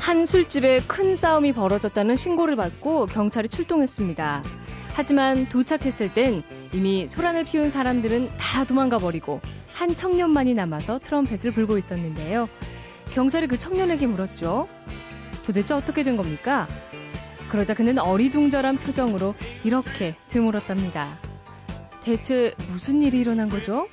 한 술집에 큰 싸움이 벌어졌다는 신고를 받고 경찰이 출동했습니다. 하지만 도착했을 땐 이미 소란을 피운 사람들은 다 도망가 버리고 한 청년만이 남아서 트럼펫을 불고 있었는데요. 경찰이 그 청년에게 물었죠. 도대체 어떻게 된 겁니까? 그러자 그는 어리둥절한 표정으로 이렇게 되물었답니다. 대체 무슨 일이 일어난 거죠?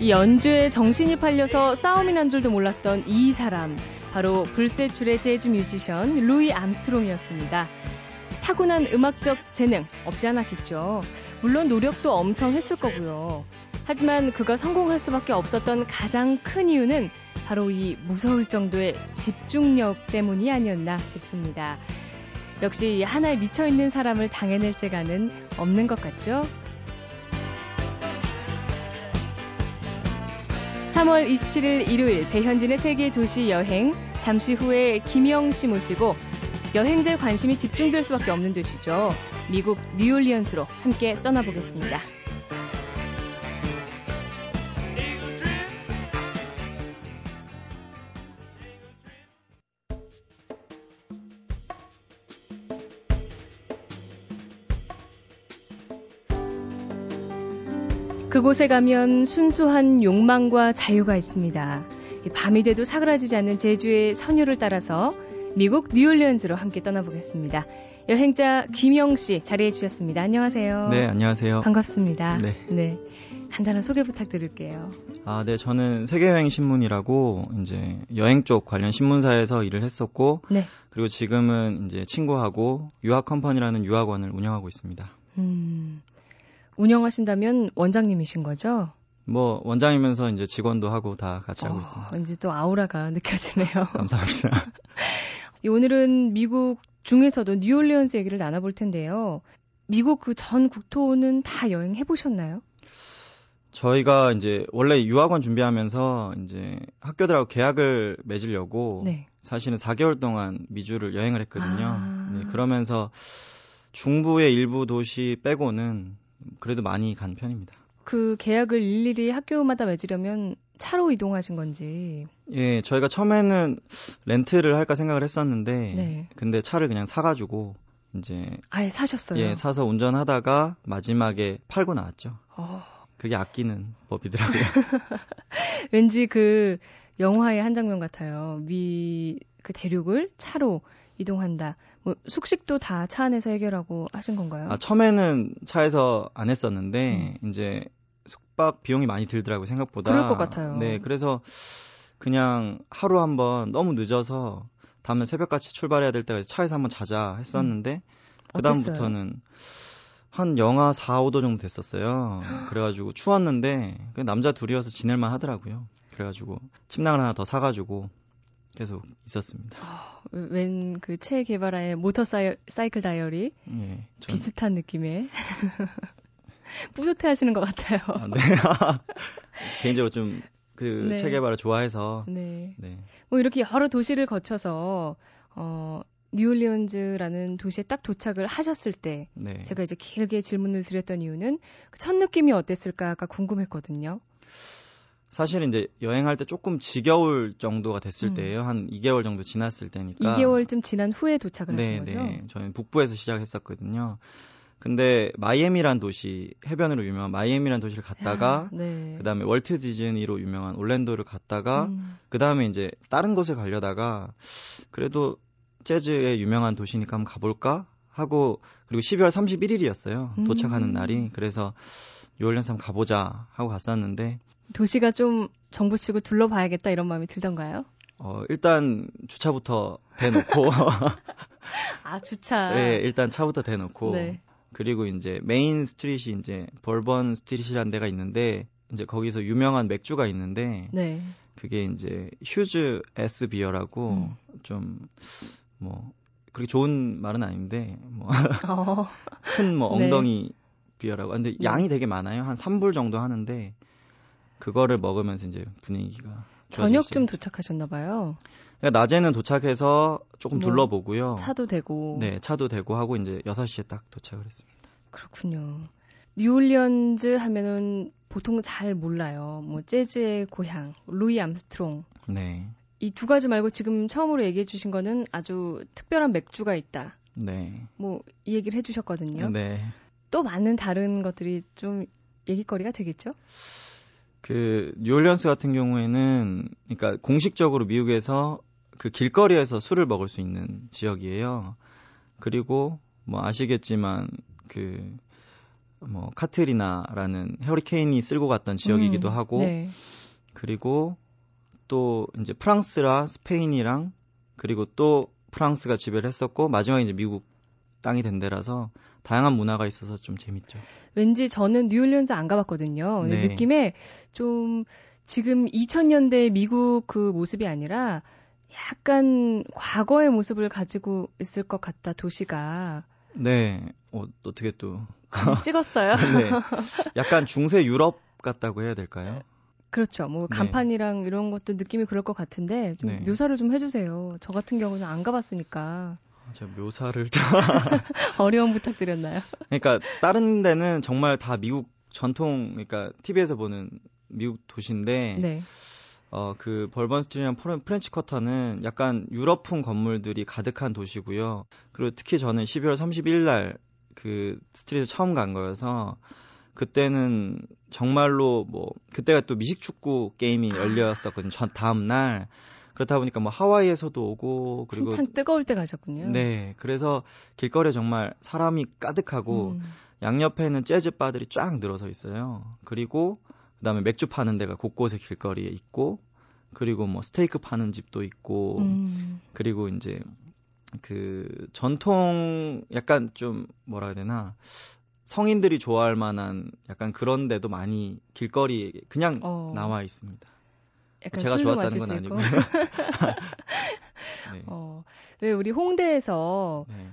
이 연주에 정신이 팔려서 싸움이 난 줄도 몰랐던 이 사람. 바로 불세출의 재즈 뮤지션 루이 암스트롱이었습니다. 타고난 음악적 재능 없지 않았겠죠. 물론 노력도 엄청 했을 거고요. 하지만 그가 성공할 수밖에 없었던 가장 큰 이유는 바로 이 무서울 정도의 집중력 때문이 아니었나 싶습니다. 역시 하나에 미쳐있는 사람을 당해낼 재가는 없는 것 같죠? 3월 27일 일요일 배현진의 세계 도시 여행 잠시 후에 김영 씨 모시고 여행자의 관심이 집중될 수밖에 없는 도시죠. 미국 뉴올리언스로 함께 떠나보겠습니다. 그곳에 가면 순수한 욕망과 자유가 있습니다. 밤이 돼도 사그라지지 않는 제주의 선율을 따라서 미국 뉴올리언스로 함께 떠나보겠습니다. 여행자 김영 씨 자리해 주셨습니다. 안녕하세요. 네, 안녕하세요. 반갑습니다. 네. 네. 간단한 소개 부탁드릴게요. 아, 네, 저는 세계여행 신문이라고 이제 여행 쪽 관련 신문사에서 일을 했었고, 네. 그리고 지금은 이제 친구하고 유학 컴퍼니라는 유학원을 운영하고 있습니다. 음, 운영하신다면 원장님이신 거죠? 뭐 원장이면서 이제 직원도 하고 다 같이 어, 하고 있습니다. 왠지 또 아우라가 느껴지네요. 감사합니다. 오늘은 미국 중에서도 뉴올리언스 얘기를 나눠볼 텐데요. 미국 그 전 국토는 다 여행해 보셨나요? 저희가 이제 원래 유학원 준비하면서 이제 학교들하고 계약을 맺으려고 네. 사실은 4개월 동안 미주를 여행을 했거든요. 아. 네, 그러면서 중부의 일부 도시 빼고는 그래도 많이 간 편입니다. 그 계약을 일일이 학교마다 맺으려면 차로 이동하신 건지. 예, 저희가 처음에는 렌트를 할까 생각을 했었는데, 네. 근데 차를 그냥 사가지고 이제 아예 사셨어요. 예, 사서 운전하다가 마지막에 팔고 나왔죠. 어. 그게 아끼는 법이더라고요. 왠지 그 영화의 한 장면 같아요. 미 그 대륙을 차로 이동한다. 뭐 숙식도 다 차 안에서 해결하고 하신 건가요? 아, 처음에는 차에서 안 했었는데 음. 이제 숙박 비용이 많이 들더라고요, 생각보다. 그럴 것 같아요. 네, 그래서 그냥 하루 한번 너무 늦어서 다음날 새벽같이 출발해야 될 때가 차에서 한번 자자 했었는데 음. 그다음부터는 한 영하 4, 5도 정도 됐었어요. 그래가지고 추웠는데 남자 둘이어서 지낼만 하더라고요. 그래가지고 침낭을 하나 더 사가지고 계속 있었습니다. 어, 웬그 체 개발의 모터 사이, 사이클 다이어리 예, 전... 비슷한 느낌의 뿌듯해 하시는 것 같아요. 아, 네. 개인적으로 좀그 네. 개발을 좋아해서 네. 네. 뭐 이렇게 여러 도시를 거쳐서 어 뉴올리언즈라는 도시에 딱 도착을 하셨을 때 네. 제가 이제 길게 질문을 드렸던 이유는 그 첫 느낌이 어땠을까가 궁금했거든요. 사실 이제 여행할 때 조금 지겨울 정도가 됐을 음. 때예요. 한 2개월 정도 지났을 때니까. 2개월쯤 지난 후에 도착을 네, 하신 거죠? 네. 저는 북부에서 시작했었거든요. 근데 마이애미란 도시 해변으로 유명한 마이애미란 도시를 갔다가 네. 그다음에 월트 디즈니로 유명한 올랜도를 갔다가 음. 그다음에 이제 다른 곳에 가려다가 그래도 재즈에 유명한 도시니까 한번 가볼까 하고 그리고 12월 31일이었어요. 음. 도착하는 날이 그래서 뉴올리언스 한번 가보자 하고 갔었는데 도시가 좀 정붙이고 둘러봐야겠다 이런 마음이 들던가요? 어, 일단 주차부터 대놓고. 아, 주차. 네, 일단 차부터 대놓고. 네. 그리고 이제 main street이 이제 Bourbon Street이라는 데가 있는데 이제 거기서 유명한 맥주가 있는데 네. 그게 이제 huge ass beer라고 음. 좀뭐 그렇게 좋은 말은 아닌데 뭐 큰뭐 어. 뭐 엉덩이 네. beer라고. 근데 네. 양이 되게 많아요. 한 3불 정도 하는데 그거를 먹으면서 이제 분위기가 저녁쯤 도착하셨나 봐요. 그러니까 낮에는 도착해서 조금 뭐 둘러보고요. 차도 대고. 네, 차도 대고 하고 이제 6시에 딱 도착을 했습니다. 그렇군요. 뉴올리언즈 하면은 보통 잘 몰라요. 뭐 재즈의 고향, 루이 암스트롱. 네. 이 두 가지 말고 지금 처음으로 얘기해 주신 거는 아주 특별한 맥주가 있다. 네. 뭐 이 얘기를 해 주셨거든요. 네. 또 많은 다른 것들이 좀 얘기거리가 되겠죠? 그 뉴올리언스 같은 경우에는 그러니까 공식적으로 미국에서 그 길거리에서 술을 먹을 수 있는 지역이에요. 그리고 뭐 아시겠지만 그 뭐 카트리나라는 허리케인이 쓸고 갔던 지역이기도 음, 하고 네. 그리고 또 이제 프랑스랑 스페인이랑 그리고 또 프랑스가 지배를 했었고 마지막에 이제 미국 땅이 된 데라서 다양한 문화가 있어서 좀 재밌죠. 왠지 저는 뉴올리언스 안 가봤거든요. 네. 느낌에 좀 지금 2000년대 미국 그 모습이 아니라 약간 과거의 모습을 가지고 있을 것 같다 도시가. 네. 어, 어떻게 또 찍었어요? 네. 약간 중세 유럽 같다고 해야 될까요? 그렇죠. 뭐 네. 간판이랑 네. 이런 것도 느낌이 그럴 것 같은데 좀 네. 묘사를 좀 해주세요. 저 같은 경우는 안 가봤으니까. 제가 묘사를 어려운 부탁드렸나요? 그러니까 다른 데는 정말 다 미국 전통 그러니까 TV에서 보는 미국 도시인데 네. 어, 그 Bourbon Street랑 French Quarter는 약간 유럽풍 건물들이 가득한 도시고요. 그리고 특히 저는 12월 31일 날 그 street 처음 간 거여서 그때는 정말로 뭐 그때가 또 미식축구 게임이 아. 열렸었거든요. 전 다음 날 그렇다 보니까 뭐 하와이에서도 오고 그리고 한창 뜨거울 때 가셨군요. 네. 그래서 길거리에 정말 사람이 가득하고 음. 양옆에는 재즈 바들이 쫙 늘어서 있어요. 그리고 그다음에 맥주 파는 데가 곳곳에 길거리에 있고 그리고 뭐 스테이크 파는 집도 있고 음. 그리고 이제 그 전통 약간 좀 뭐라 해야 되나 성인들이 좋아할 만한 약간 그런 데도 많이 길거리에 그냥 어. 나와 있습니다. 제가 좋았다는 건 아니고. 네. 어, 왜 우리 홍대에서 네.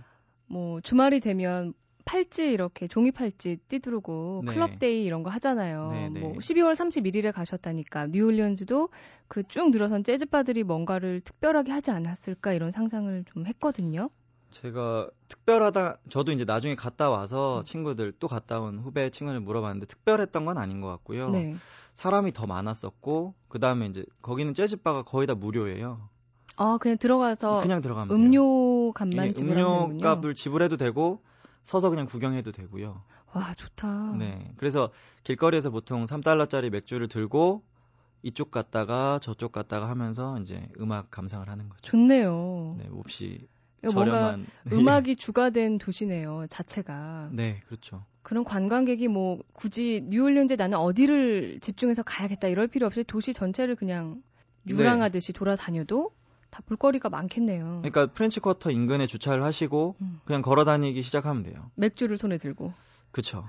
뭐 주말이 되면 팔찌 이렇게 종이 팔찌 띠두르고 네. 클럽데이 이런 거 하잖아요. 네, 네. 뭐 12월 31일에 가셨다니까 뉴올리언즈도 그 쭉 늘어선 재즈 바들이 뭔가를 특별하게 하지 않았을까 이런 상상을 좀 했거든요. 제가 특별하다 저도 이제 나중에 갔다 와서 친구들 또 갔다 온 후배 친구들 물어봤는데 특별했던 건 아닌 것 같고요. 네. 사람이 더 많았었고 그 다음에 이제 거기는 재즈바가 거의 다 무료예요. 아 그냥 들어가서 그냥 들어가면 음료 값만 지불하면 음료 값을 지불해도 되고 서서 그냥 구경해도 되고요. 와, 좋다. 네. 그래서 길거리에서 보통 3달러짜리 맥주를 들고 이쪽 갔다가 저쪽 갔다가 하면서 이제 음악 감상을 하는 거죠. 좋네요. 네, 몹시 뭔가 음악이 주가 된 도시네요, 자체가. 네, 그렇죠. 그런 관광객이 뭐 굳이 뉴올리언즈에 나는 어디를 집중해서 가야겠다 이럴 필요 없이 도시 전체를 그냥 유랑하듯이 네. 돌아다녀도 다 볼거리가 많겠네요. 그러니까 French Quarter 인근에 주차를 하시고 음. 그냥 걸어 다니기 시작하면 돼요. 맥주를 손에 들고. 그쵸.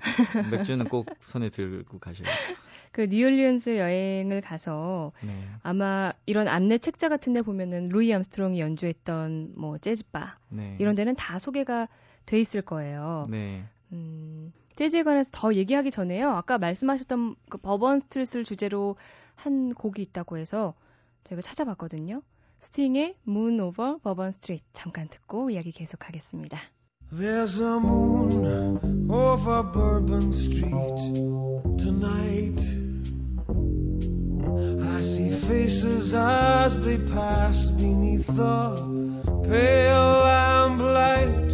맥주는 꼭 손에 들고 가셔야 돼요. 그 뉴올리언스 여행을 가서 네. 아마 이런 안내 책자 같은 데 보면은 루이 암스트롱이 연주했던 뭐 재즈바 네. 이런 데는 다 소개가 돼 있을 거예요. 네. 음, 재즈에 관해서 더 얘기하기 전에요. 아까 말씀하셨던 그 버번 스트릿을 주제로 한 곡이 있다고 해서 저희가 찾아봤거든요. 스팅의 Moon Over Bourbon Street 잠깐 듣고 이야기 계속하겠습니다. There's a moon over Bourbon Street tonight. I see faces as they pass beneath the pale lamplight.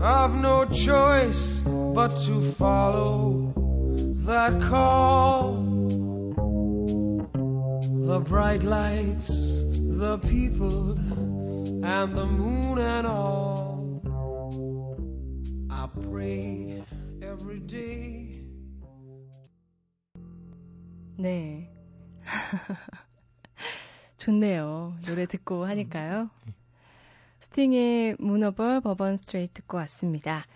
I've no choice but to follow that call. The bright lights the people and the moon and all. I pray every day. 네. 좋네요. 노래 듣고 하니까요. 스팅의 문어벌 버번 스트레이트 듣고 왔습니다.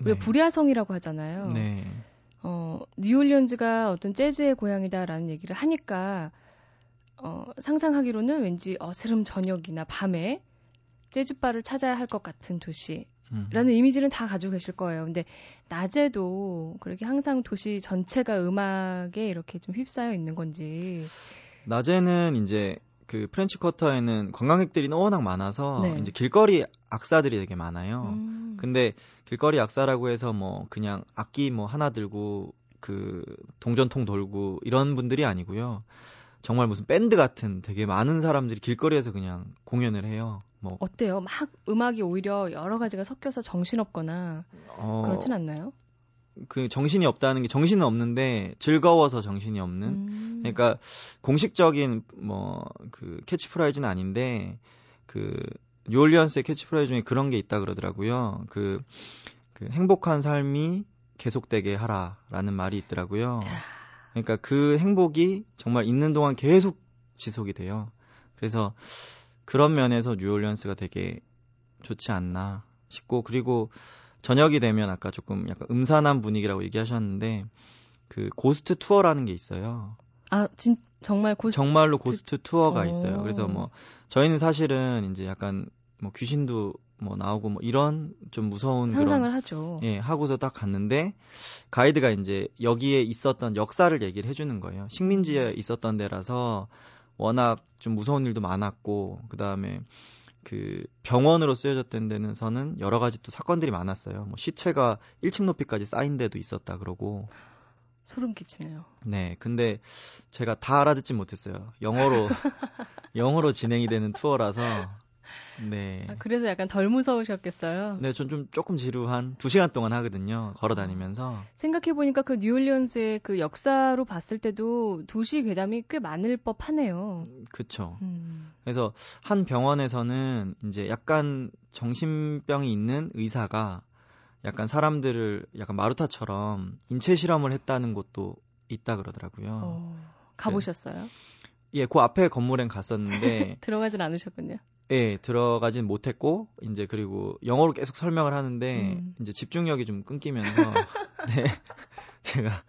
우리가 네. 불야성이라고 하잖아요. 네. 어, 뉴올리언즈가 어떤 재즈의 고향이다라는 얘기를 하니까 어, 상상하기로는 왠지 어스름 저녁이나 밤에 재즈바를 찾아야 할 것 같은 도시. 라는 음. 이미지는 다 가지고 계실 거예요. 근데 낮에도 그렇게 항상 도시 전체가 음악에 이렇게 좀 휩싸여 있는 건지 낮에는 이제 그 프렌치 쿼터에는 관광객들이 워낙 많아서 네. 이제 길거리 악사들이 되게 많아요. 음. 근데 길거리 악사라고 해서 뭐 그냥 악기 뭐 하나 들고 그 동전통 들고 이런 분들이 아니고요. 정말 무슨 밴드 같은 되게 많은 사람들이 길거리에서 그냥 공연을 해요. 뭐 어때요? 막 음악이 오히려 여러 가지가 섞여서 정신없거나 어, 그렇진 않나요? 그 정신이 없다는 게 정신은 없는데 즐거워서 정신이 없는 음. 그러니까 공식적인 뭐 그 캐치프라이즈는 아닌데 그 뉴올리언스의 캐치프라이즈 중에 그런 게 있다 그러더라고요. 그, 그 행복한 삶이 계속되게 하라라는 말이 있더라고요. 그러니까 그 행복이 정말 있는 동안 계속 지속이 돼요. 그래서 그런 면에서 뉴올리언스가 되게 좋지 않나 싶고 그리고 저녁이 되면 아까 조금 약간 음산한 분위기라고 얘기하셨는데 그 ghost 투어라는 게 있어요. 아, 진 정말 ghost 정말로 ghost 투어가 있어요. 그래서 뭐 저희는 사실은 이제 약간 뭐 귀신도 뭐 나오고 뭐 이런 좀 무서운 상상을 그런, 하죠. 예, 하고서 딱 갔는데 가이드가 이제 여기에 있었던 역사를 얘기를 해주는 거예요. 식민지에 음. 있었던 데라서 워낙 좀 무서운 일도 많았고 그 다음에 그 병원으로 쓰여졌던 데는서는 여러 가지 또 사건들이 많았어요. 뭐 시체가 1층 높이까지 쌓인 데도 있었다 그러고 소름 끼치네요. 네, 근데 제가 다 알아듣지 못했어요. 영어로 영어로 진행이 되는 투어라서 네. 아, 그래서 약간 덜 무서우셨겠어요? 네, 전 좀 조금 지루한 두 시간 동안 하거든요. 걸어 다니면서. 생각해 보니까 그 뉴올리언스의 그 역사로 봤을 때도 도시 괴담이 꽤 많을 법하네요. 그렇죠. 음. 그래서 한 병원에서는 이제 약간 정신병이 있는 의사가 약간 사람들을 약간 마루타처럼 인체 실험을 했다는 곳도 있다 그러더라고요. 어, 가보셨어요? 예, 그 앞에 건물엔 갔었는데 들어가진 않으셨군요. 예, 들어가진 못했고 이제 그리고 영어로 계속 설명을 하는데 음. 이제 집중력이 좀 끊기면서 네. 제가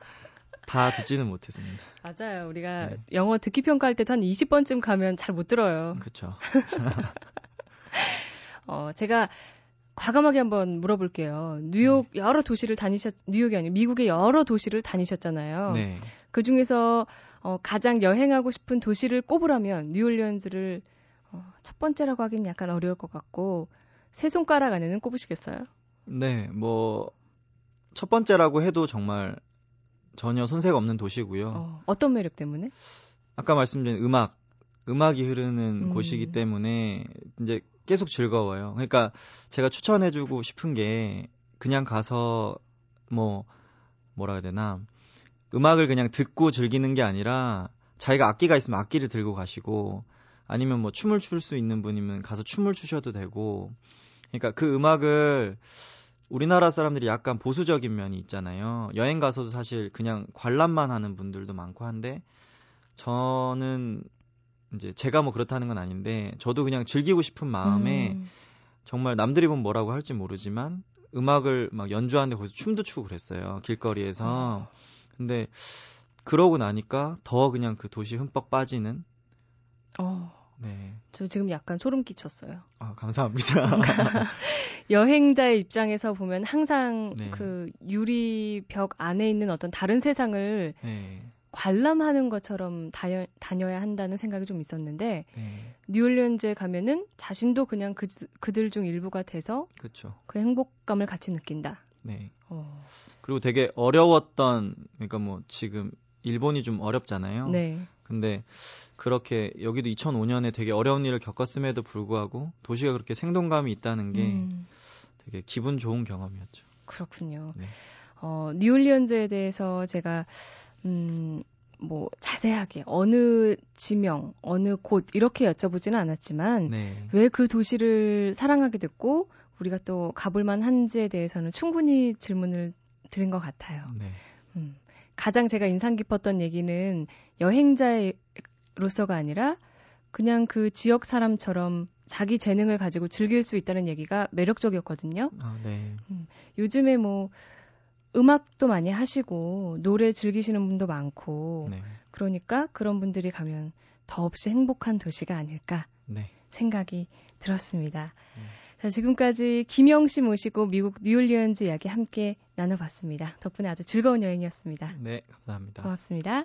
다 듣지는 못했습니다. 맞아요. 우리가 네. 영어 듣기 평가할 때도 한 20번쯤 가면 잘 못 들어요. 그렇죠. 어, 제가 과감하게 한번 물어볼게요. 뉴욕 음. 여러 도시를 다니셨 뉴욕이 아니고 미국의 여러 도시를 다니셨잖아요. 네. 그 중에서 어, 가장 여행하고 싶은 도시를 꼽으라면 뉴올리언즈를 어, 첫 번째라고 하긴 약간 어려울 것 같고 세 손가락 안에는 꼽으시겠어요? 네, 뭐 첫 번째라고 해도 정말 전혀 손색 없는 도시고요. 어, 떤 매력 때문에? 아까 말씀드린 음악, 음악이 흐르는 음. 곳이기 때문에 이제 계속 즐거워요. 그러니까 제가 추천해주고 싶은 게 그냥 가서 뭐 뭐라 해야 되나 음악을 그냥 듣고 즐기는 게 아니라 자기가 악기가 있으면 악기를 들고 가시고 아니면 뭐 춤을 출 수 있는 분이면 가서 춤을 추셔도 되고 그러니까 그 음악을 우리나라 사람들이 약간 보수적인 면이 있잖아요. 여행 가서도 사실 그냥 관람만 하는 분들도 많고 한데 저는 이제 제가 뭐 그렇다는 건 아닌데 저도 그냥 즐기고 싶은 마음에 음. 정말 남들이 보면 뭐라고 할지 모르지만 음악을 막 연주하는데 거기서 춤도 추고 그랬어요. 길거리에서. 어. 근데 그러고 나니까 더 그냥 그 도시 흠뻑 빠지는. 어. 네. 저 지금 약간 소름 끼쳤어요. 아, 감사합니다. 여행자의 입장에서 보면 항상 네. 그 유리 벽 안에 있는 어떤 다른 세상을 네. 관람하는 것처럼 다녀, 다녀야 한다는 생각이 좀 있었는데 네. 뉴올리언즈에 가면은 자신도 그냥 그, 그들 중 일부가 돼서 그쵸. 그 행복감을 같이 느낀다. 네. 어. 그리고 되게 어려웠던 그러니까 뭐 지금 일본이 좀 어렵잖아요. 네. 근데 그렇게 여기도 2005년에 되게 어려운 일을 겪었음에도 불구하고 도시가 그렇게 생동감이 있다는 게 음. 되게 기분 좋은 경험이었죠. 그렇군요. 네. 어, 뉴올리언즈에 대해서 제가 음, 뭐 자세하게 어느 지명, 어느 곳 이렇게 여쭤보지는 않았지만 네. 왜그 도시를 사랑하게 됐고 우리가 또 가볼 만한지에 대해서는 충분히 질문을 드린 것 같아요. 네. 음, 가장 제가 인상 깊었던 얘기는 여행자로서가 아니라 그냥 그 지역 사람처럼 자기 재능을 가지고 즐길 수 있다는 얘기가 매력적이었거든요. 아, 네. 음, 요즘에 뭐 음악도 많이 하시고 노래 즐기시는 분도 많고 네. 그러니까 그런 분들이 가면 더없이 행복한 도시가 아닐까 네. 생각이 들었습니다. 네. 자, 지금까지 김영 씨 모시고 미국 뉴올리언즈 이야기 함께 나눠봤습니다. 덕분에 아주 즐거운 여행이었습니다. 네, 감사합니다. 고맙습니다.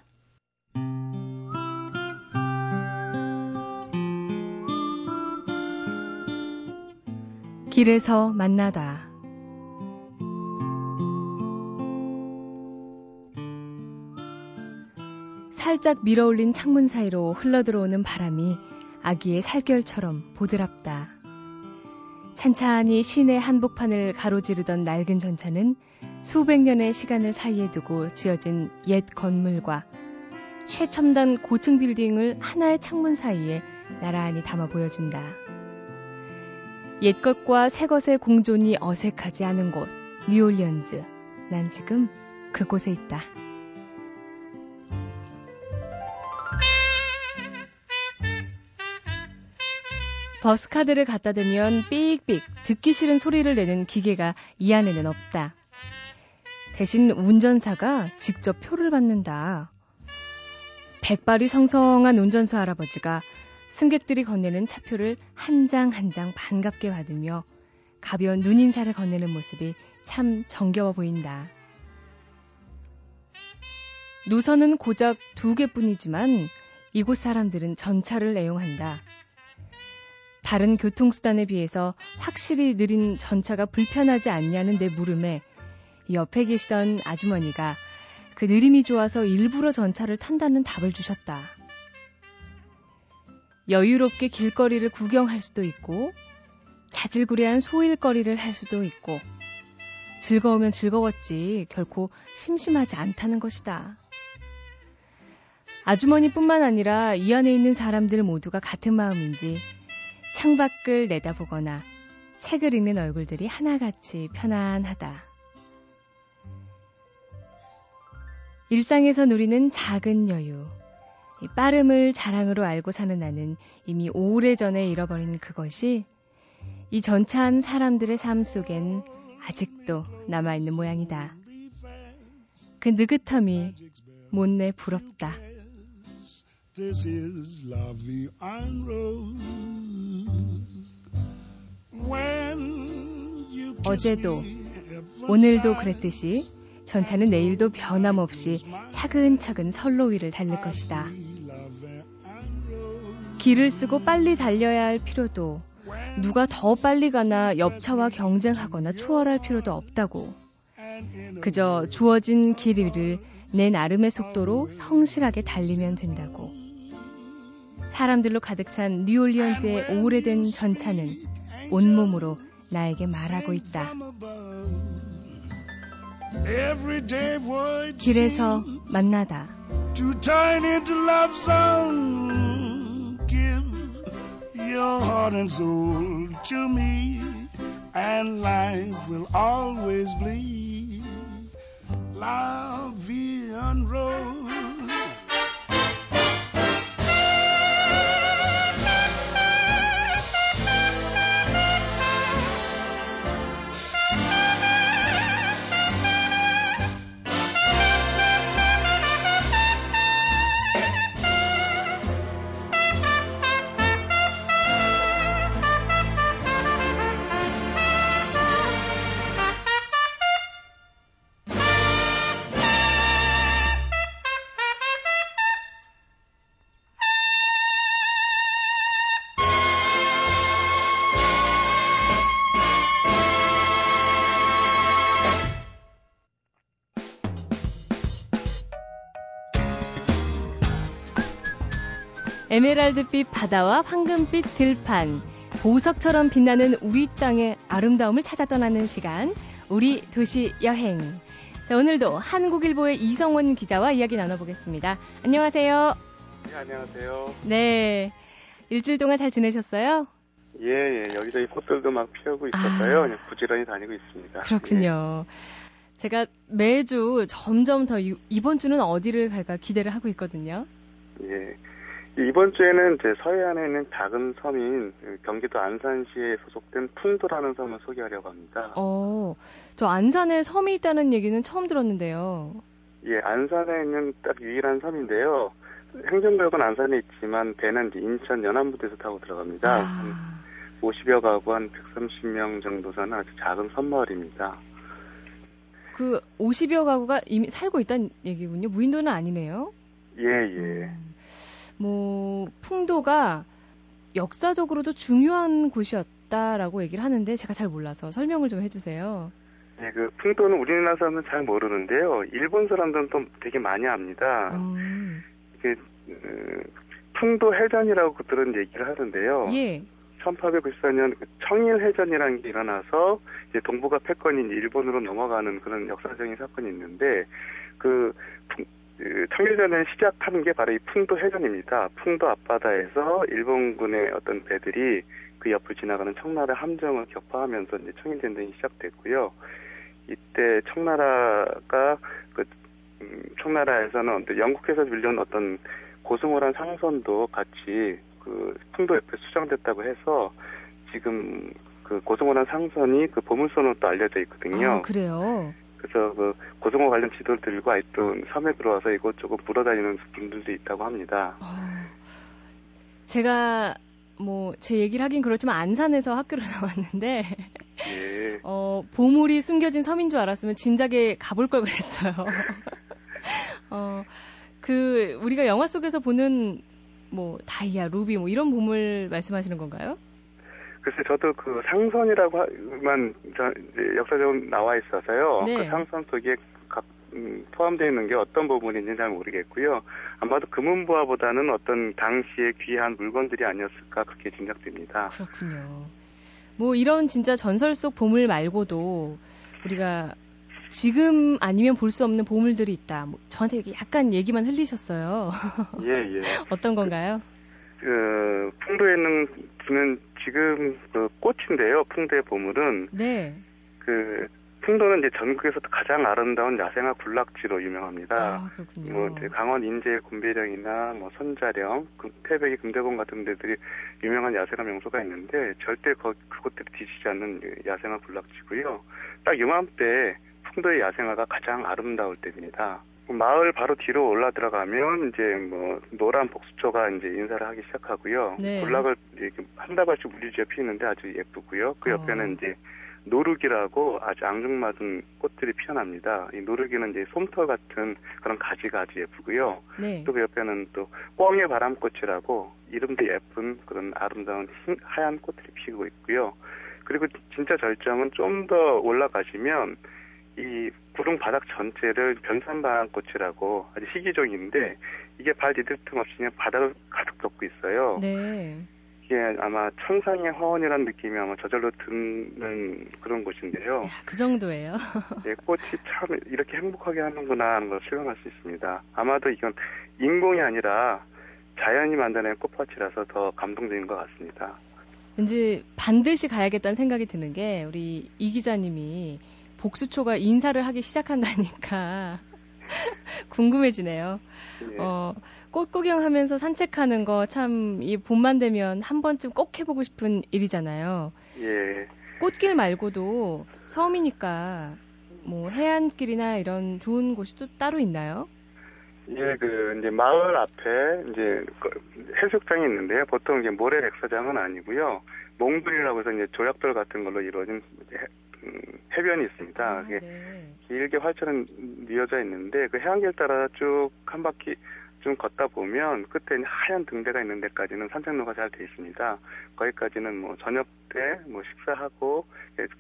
길에서 만나다. 살짝 밀어올린 창문 사이로 흘러들어오는 바람이 아기의 살결처럼 보드랍다. 찬찬히 시내 한복판을 가로지르던 낡은 전차는 수백 년의 시간을 사이에 두고 지어진 옛 건물과 최첨단 고층 빌딩을 하나의 창문 사이에 나란히 담아 보여준다. 옛 것과 새 것의 공존이 어색하지 않은 곳, 뉴올리언즈. 난 지금 그곳에 있다. 버스카드를 갖다 대면 삑삑 듣기 싫은 소리를 내는 기계가 이 안에는 없다. 대신 운전사가 직접 표를 받는다. 백발이 성성한 운전수 할아버지가 승객들이 건네는 차표를 한 장 한 장 반갑게 받으며 가벼운 눈인사를 건네는 모습이 참 정겨워 보인다. 노선은 고작 두 개뿐이지만 이곳 사람들은 전차를 애용한다. 다른 교통수단에 비해서 확실히 느린 전차가 불편하지 않냐는 내 물음에 옆에 계시던 아주머니가 그 느림이 좋아서 일부러 전차를 탄다는 답을 주셨다. 여유롭게 길거리를 구경할 수도 있고, 자질구레한 소일거리를 할 수도 있고, 즐거우면 즐거웠지 결코 심심하지 않다는 것이다. 아주머니뿐만 아니라 이 안에 있는 사람들 모두가 같은 마음인지 창밖을 내다보거나 책을 읽는 얼굴들이 하나같이 편안하다. 일상에서 누리는 작은 여유, 빠름을 자랑으로 알고 사는 나는 이미 오래전에 잃어버린 그것이 이 전차한 사람들의 삶 속엔 아직도 남아있는 모양이다. 그 느긋함이 못내 부럽다. 어제도 오늘도 그랬듯이 전차는 내일도 변함없이 차근차근 선로 위를 달릴 것이다. 길을 쓰고 빨리 달려야 할 필요도 누가 더 빨리 가나 옆차와 경쟁하거나 초월할 필요도 없다고. 그저 주어진 길 위를 내 나름의 속도로 성실하게 달리면 된다고. 사람들로 가득 찬 뉴올리언즈의 오래된 전차는 온몸으로 나에게 말하고 있다. 길에서 만나다. your heart and soul to me, and life will always be la vie en rose. 에메랄드빛 바다와 황금빛 들판, 보석처럼 빛나는 우리 땅의 아름다움을 찾아 떠나는 시간, 우리 도시 여행. 자, 오늘도 한국일보의 이성원 기자와 이야기 나눠보겠습니다. 안녕하세요. 네, 안녕하세요. 네. 일주일 동안 잘 지내셨어요? 예, 예. 여기저기 꽃들도 막 피우고 있었어요. 아, 부지런히 다니고 있습니다. 그렇군요. 예. 제가 매주 점점 더 이번 주는 어디를 갈까 기대를 하고 있거든요. 예. 이번 주에는 제 서해안에 있는 작은 섬인 경기도 안산시에 소속된 풍도라는 섬을 소개하려고 합니다. 어, 저 안산에 섬이 있다는 얘기는 처음 들었는데요. 예, 안산에 있는 딱 유일한 섬인데요. 행정구역은 안산에 있지만 배는 인천 연안부두에서 타고 들어갑니다. 아. 50여 가구 한 130명 정도 사는 아주 작은 섬마을입니다. 그 50여 가구가 이미 살고 있다는 얘기군요. 무인도는 아니네요. 예, 예. 음. 뭐 풍도가 역사적으로도 중요한 곳이었 있다라고 얘기를 하는데 제가 잘 몰라서 설명을 좀 해주세요. 네, 그 풍도는 우리나라 사람은 잘 모르는데요. 일본 사람들은 또 되게 많이 압니다. 음. 그, 그 풍도 해전이라고 그들은 얘기를 하는데요. 예. 1894년 그 청일 해전이라는 게 일어나서 이제 동북아 패권이 일본으로 넘어가는 그런 역사적인 사건이 있는데 그, 그 청일전을 시작하는 게 바로 이 풍도 해전입니다. 풍도 앞바다에서 일본군의 어떤 배들이 그 옆을 지나가는 청나라 함정을 격파하면서 이제 청일전쟁이 시작됐고요. 이때 청나라가 그 음, 청나라에서는 영국에서 빌려온 어떤 고승호란 상선도 같이 그 풍도 옆에 수정됐다고 해서 지금 그 고승호란 상선이 그 보물선으로 또 알려져 있거든요. 아, 그래요? 그래서 그 고승호 관련 지도를 들고 하여튼 섬에 들어와서 이곳저곳 물어다니는 분들도 있다고 합니다. 어, 제가 뭐 제 얘기를 하긴 그렇지만 안산에서 학교를 나왔는데 예. 어, 보물이 숨겨진 섬인 줄 알았으면 진작에 가볼 걸 그랬어요. 어, 그 우리가 영화 속에서 보는 뭐 다이아, 루비 뭐 이런 보물 말씀하시는 건가요? 글쎄 저도 그 상선이라고만 역사적으로 나와 있어서요. 네. 그 상선 속에 각 음, 포함되어 있는 게 어떤 부분인지 잘 모르겠고요. 아마도 금은부화보다는 어떤 당시에 귀한 물건들이 아니었을까 그렇게 짐작됩니다. 그렇군요. 뭐 이런 진짜 전설 속 보물 말고도 우리가 지금 아니면 볼 수 없는 보물들이 있다. 뭐 저한테 약간 얘기만 흘리셨어요. 예, 예. 어떤 건가요? 그, 풍도에 있는, 는 지금 그 꽃인데요. 풍도의 보물은. 네. 그, 풍도는 이제 전국에서 가장 아름다운 야생화 군락지로 유명합니다. 아, 그렇군요. 뭐 강원 인제 곤배령이나 뭐 선자령, 그 태백이 금대공 같은 데들이 유명한 야생화 명소가 있는데 절대 거, 그곳들이 뒤지지 않는 야생화 군락지고요. 딱 이맘때 풍도의 야생화가 가장 아름다울 때입니다. 마을 바로 뒤로 올라 들어가면 이제 뭐 노란 복수초가 이제 인사를 하기 시작하고요. 네. 군락을 이렇게 한 다발씩 물리지어 피우는데 아주 예쁘고요. 그 옆에는 어. 이제 노르기라고 아주 앙증맞은 꽃들이 피어납니다. 이 노르기는 이제 솜털 같은 그런 가지가 아주 예쁘고요. 네. 또그 옆에는 또 꽝의 바람꽃이라고 이름도 예쁜 그런 아름다운 흰, 하얀 꽃들이 피고 있고요. 그리고 진짜 절정은 좀 더 올라가시면 이 구릉 바닥 전체를 변산바람꽃이라고 아주 희귀종인데 이게 발 디딜 틈 없이 그냥 바닥을 가득 덮고 있어요. 네. 이게 아마 천상의 화원이라는 느낌이 아마 저절로 드는 그런 곳인데요. 야, 그 정도예요. 네, 꽃이 참 이렇게 행복하게 하는구나 하는 걸 실감할 수 있습니다. 아마도 이건 인공이 아니라 자연이 만드는 꽃밭이라서 더 감동적인 것 같습니다. 왠지 반드시 가야겠다는 생각이 드는 게 우리 이 기자님이 복수초가 인사를 하기 시작한다니까 궁금해지네요. 네. 어, 꽃 구경하면서 산책하는 거 참 이 봄만 되면 한 번쯤 꼭 해보고 싶은 일이잖아요. 예. 꽃길 말고도 섬이니까 뭐 해안길이나 이런 좋은 곳이 또 따로 있나요? 예, 그 이제 마을 앞에 이제 그 해수욕장이 있는데요. 보통 이제 모래 백사장은 아니고요. 몽돌이라고 해서 이제 조약돌 같은 걸로 이루어진 음, 해변이 있습니다. 아, 네. 길게 활처럼 이어져 있는데 그 해안길 따라 쭉 한 바퀴 좀 걷다 보면 끝에 하얀 등대가 있는 데까지는 산책로가 잘 돼 있습니다. 거기까지는 뭐 저녁 때 뭐 식사하고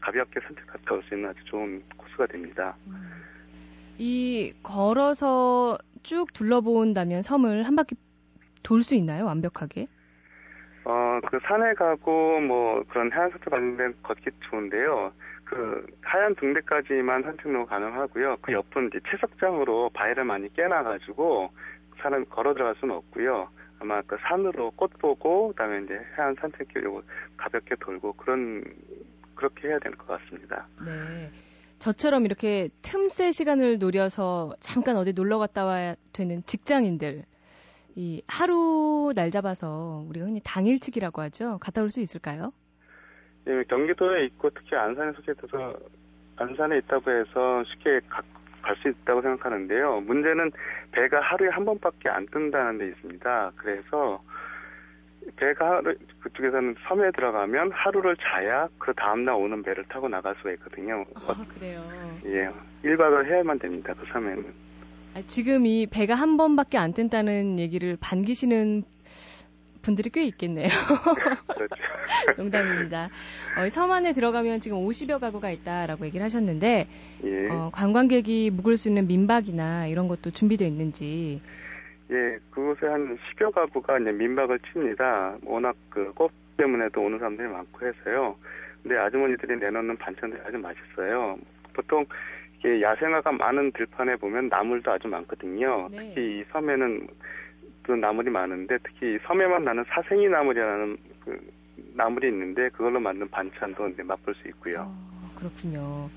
가볍게 산책 갔다 올 수 있는 아주 좋은 코스가 됩니다. 음. 이 걸어서 쭉 둘러본다면 섬을 한 바퀴 돌 수 있나요? 완벽하게? 어, 그 산에 가고 뭐 그런 해안산책 관련된 걷기 좋은데요. 그 하얀 등대까지만 산책로 가능하고요. 그 옆은 이제 채석장으로 바위를 많이 깨놔가지고 사람 걸어 들어갈 수는 없고요. 아마 그 산으로 꽃 보고 그다음에 이제 해안 산책길 요거 가볍게 돌고 그런 그렇게 해야 될 것 같습니다. 네. 저처럼 이렇게 틈새 시간을 노려서 잠깐 어디 놀러 갔다 와야 되는 직장인들 이 하루 날 잡아서 우리가 흔히 당일치기라고 하죠. 갔다 올 수 있을까요? 예, 경기도에 있고 특히 안산에 속해서 안산에 있다고 해서 쉽게 갈 수 있다고 생각하는데요. 문제는 배가 하루에 한 번밖에 안 뜬다는 데 있습니다. 그래서 배가 그쪽에서는 섬에 들어가면 하루를 자야 그 다음날 오는 배를 타고 나갈 수가 있거든요. 아, 그래요? 예. 1박을 해야만 됩니다. 그 섬에는. 아, 지금 이 배가 한 번밖에 안 뜬다는 얘기를 반기시는 분들이 꽤 있겠네요. 그렇죠. 농담입니다. 어, 섬 안에 들어가면 지금 50여 가구가 있다라고 얘기를 하셨는데 예. 어, 관광객이 묵을 수 있는 민박이나 이런 것도 준비되어 있는지. 예, 그곳에 한 10여 가구가 이제 민박을 칩니다. 워낙 그 꽃 때문에도 오는 사람들이 많고 해서요. 근데 아주머니들이 내놓는 반찬들이 아주 맛있어요. 보통 야생화가 많은 들판에 보면 나물도 아주 많거든요. 네. 특히 이 섬에는 그 나물이 많은데 특히 섬에만 나는 사생이 나물이라는 그 나물이 있는데 그걸로 만든 반찬도 이제 맛볼 수 있고요. 어, 그렇군요.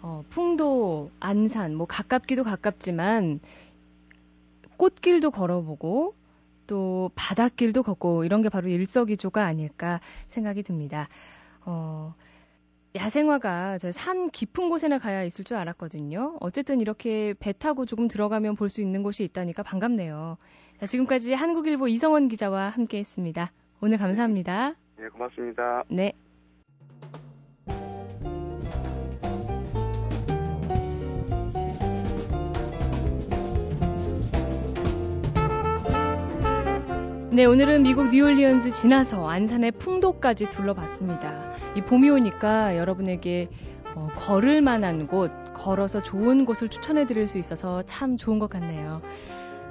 어, 풍도, 안산, 뭐 가깝기도 가깝지만 꽃길도 걸어보고 또 바닷길도 걷고 이런 게 바로 일석이조가 아닐까 생각이 듭니다. 어, 야생화가 산 깊은 곳에나 가야 있을 줄 알았거든요. 어쨌든 이렇게 배 타고 조금 들어가면 볼 수 있는 곳이 있다니까 반갑네요. 자, 지금까지 한국일보 이성원 기자와 함께 했습니다. 오늘 감사합니다. 네, 고맙습니다. 네. 네, 오늘은 미국 뉴올리언즈 지나서 안산의 풍도까지 둘러봤습니다. 이 봄이 오니까 여러분에게 어, 걸을 만한 곳, 걸어서 좋은 곳을 추천해 드릴 수 있어서 참 좋은 것 같네요.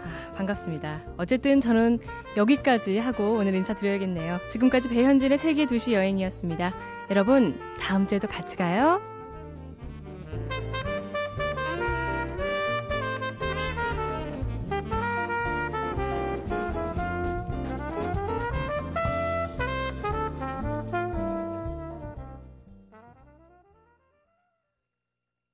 아, 반갑습니다. 어쨌든 저는 여기까지 하고 오늘 인사드려야겠네요. 지금까지 배현진의 세계 도시 여행이었습니다. 여러분, 다음 주에도 같이 가요.